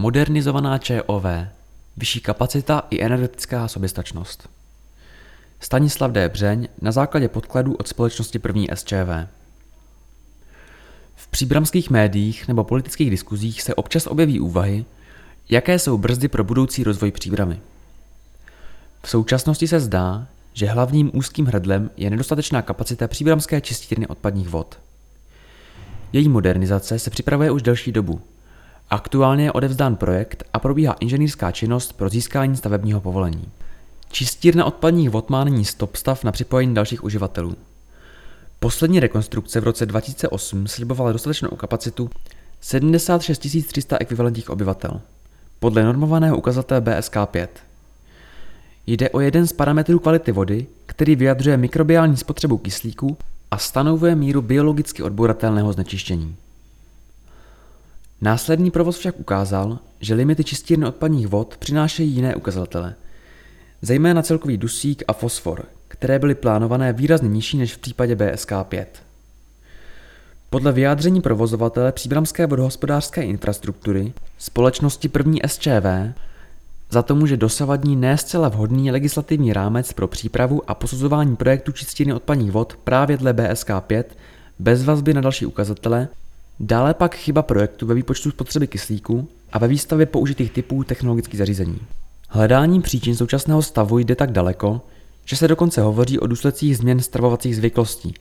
Modernizovaná ČOV, vyšší kapacita i energetická soběstačnost. Stanislav D. Břeň na základě podkladů od společnosti první SČV. V příbramských médiích nebo politických diskuzích se občas objeví úvahy, jaké jsou brzdy pro budoucí rozvoj příbramy. V současnosti se zdá, že hlavním úzkým hrdlem je nedostatečná kapacita příbramské čistírny odpadních vod. Její modernizace se připravuje už delší dobu. Aktuálně je odevzdán projekt a probíhá inženýrská činnost pro získání stavebního povolení. Čistírna odpadních vod má nyní stop stav na připojení dalších uživatelů. Poslední rekonstrukce v roce 2008 slibovala dostatečnou kapacitu 76 300 ekvivalentních obyvatel. Podle normovaného ukazatele BSK 5. Jde o jeden z parametrů kvality vody, který vyjadřuje mikrobiální spotřebu kyslíku a stanovuje míru biologicky odbouratelného znečištění. Následný provoz však ukázal, že limity čistírny odpadních vod přinášejí jiné ukazatele, zejména celkový dusík a fosfor, které byly plánované výrazně nižší než v případě BSK 5. Podle vyjádření provozovatele příbramské vodohospodářské infrastruktury společnosti první SČV za to může dosavadní ne zcela vhodný legislativní rámec pro přípravu a posuzování projektu čistiny odpadních vod právě dle BSK 5 bez vazby na další ukazatele, dále pak chyba projektu ve výpočtu spotřeby kyslíku a ve výstavě použitých typů technologických zařízení. Hledání příčin současného stavu jde tak daleko, že se dokonce hovoří o důsledcích změn stravovacích zvyklostí.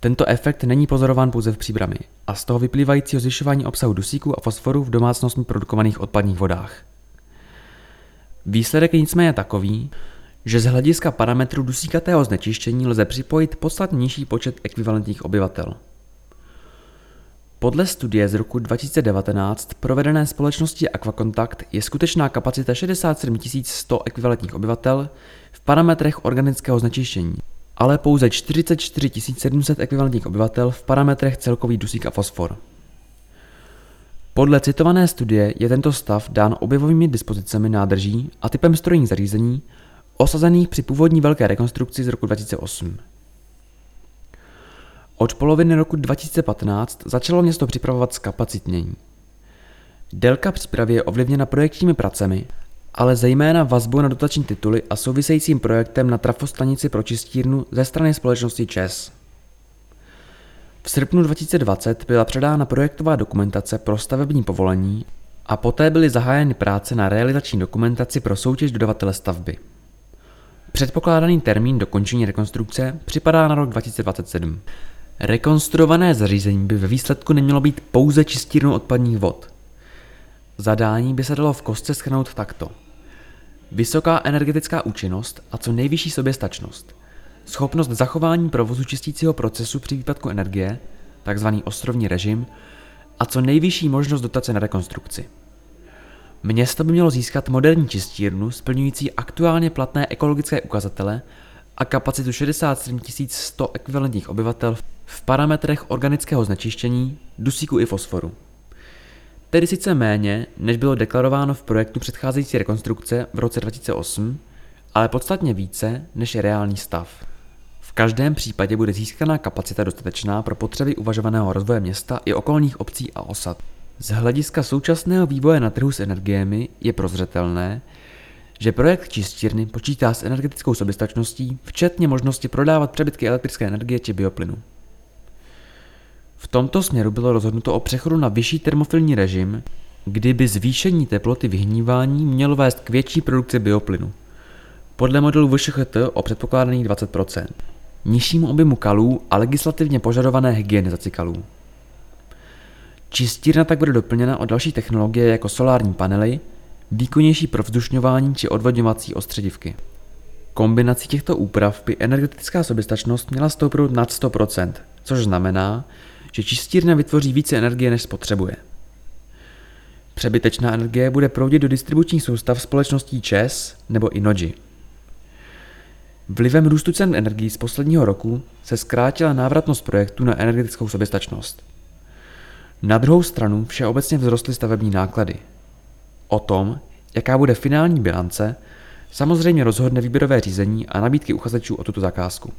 Tento efekt není pozorován pouze v příbrami a z toho vyplývajícího zvyšování obsahu dusíku a fosforu v domácnostně produkovaných odpadních vodách. Výsledek je nicméně takový, že z hlediska parametru dusíkatého znečištění lze připojit podstatně nižší počet ekvivalentních obyvatel. Podle studie z roku 2019 provedené společnosti Aquacontact je skutečná kapacita 67 100 ekvivalentních obyvatel v parametrech organického znečištění, ale pouze 44 700 ekvivalentních obyvatel v parametrech celkový dusík a fosfor. Podle citované studie je tento stav dán objevovými dispozicemi nádrží a typem strojních zařízení osazených při původní velké rekonstrukci z roku 2008. Od poloviny roku 2015 začalo město připravovat zkapacitnění. Délka přípravy je ovlivněna projekčními pracemi, ale zejména vazbou na dotační tituly a souvisejícím projektem na trafostanici pro čistírnu ze strany společnosti ČES. V srpnu 2020 byla předána projektová dokumentace pro stavební povolení a poté byly zahájeny práce na realizační dokumentaci pro soutěž dodavatele stavby. Předpokládaný termín dokončení rekonstrukce připadá na rok 2027. Rekonstruované zařízení by ve výsledku nemělo být pouze čistírnou odpadních vod. Zadání by se dalo v kostce schrnout takto. Vysoká energetická účinnost a co nejvyšší soběstačnost – schopnost zachování provozu čistícího procesu při výpadku energie, takzvaný ostrovní režim, a co nejvyšší možnost dotace na rekonstrukci. Město by mělo získat moderní čistírnu splňující aktuálně platné ekologické ukazatele a kapacitu 67 100 ekvivalentních obyvatel v parametrech organického znečištění, dusíku i fosforu. Tedy sice méně, než bylo deklarováno v projektu předcházející rekonstrukce v roce 2008, ale podstatně více, než je reálný stav. V každém případě bude získaná kapacita dostatečná pro potřeby uvažovaného rozvoje města i okolních obcí a osad. Z hlediska současného vývoje na trhu s energiemi je prozřetelné, že projekt čistírny počítá s energetickou soběstačností, včetně možnosti prodávat přebytky elektrické energie či bioplynu. V tomto směru bylo rozhodnuto o přechodu na vyšší termofilní režim, kdyby zvýšení teploty vyhnívání mělo vést k větší produkci bioplynu. Podle modelu VŠHT o předpokládaných 20% nižšímu objemu kalů a legislativně požadované hygienizaci kalů. Čistírna tak bude doplněna o další technologie jako solární panely, výkonnější provzdušňování či odvodňovací ostředivky. Kombinací těchto úprav by energetická soběstačnost měla stoupnout nad 100%, což znamená, že čistírna vytvoří více energie, než spotřebuje. Přebytečná energie bude proudit do distribučních soustav společností ČES nebo Inoji. Vlivem růstu cen energií z posledního roku se zkrátila návratnost projektu na energetickou soběstačnost. Na druhou stranu všeobecně vzrostly stavební náklady. O tom, jaká bude finální bilance, samozřejmě rozhodne výběrové řízení a nabídky uchazečů o tuto zakázku.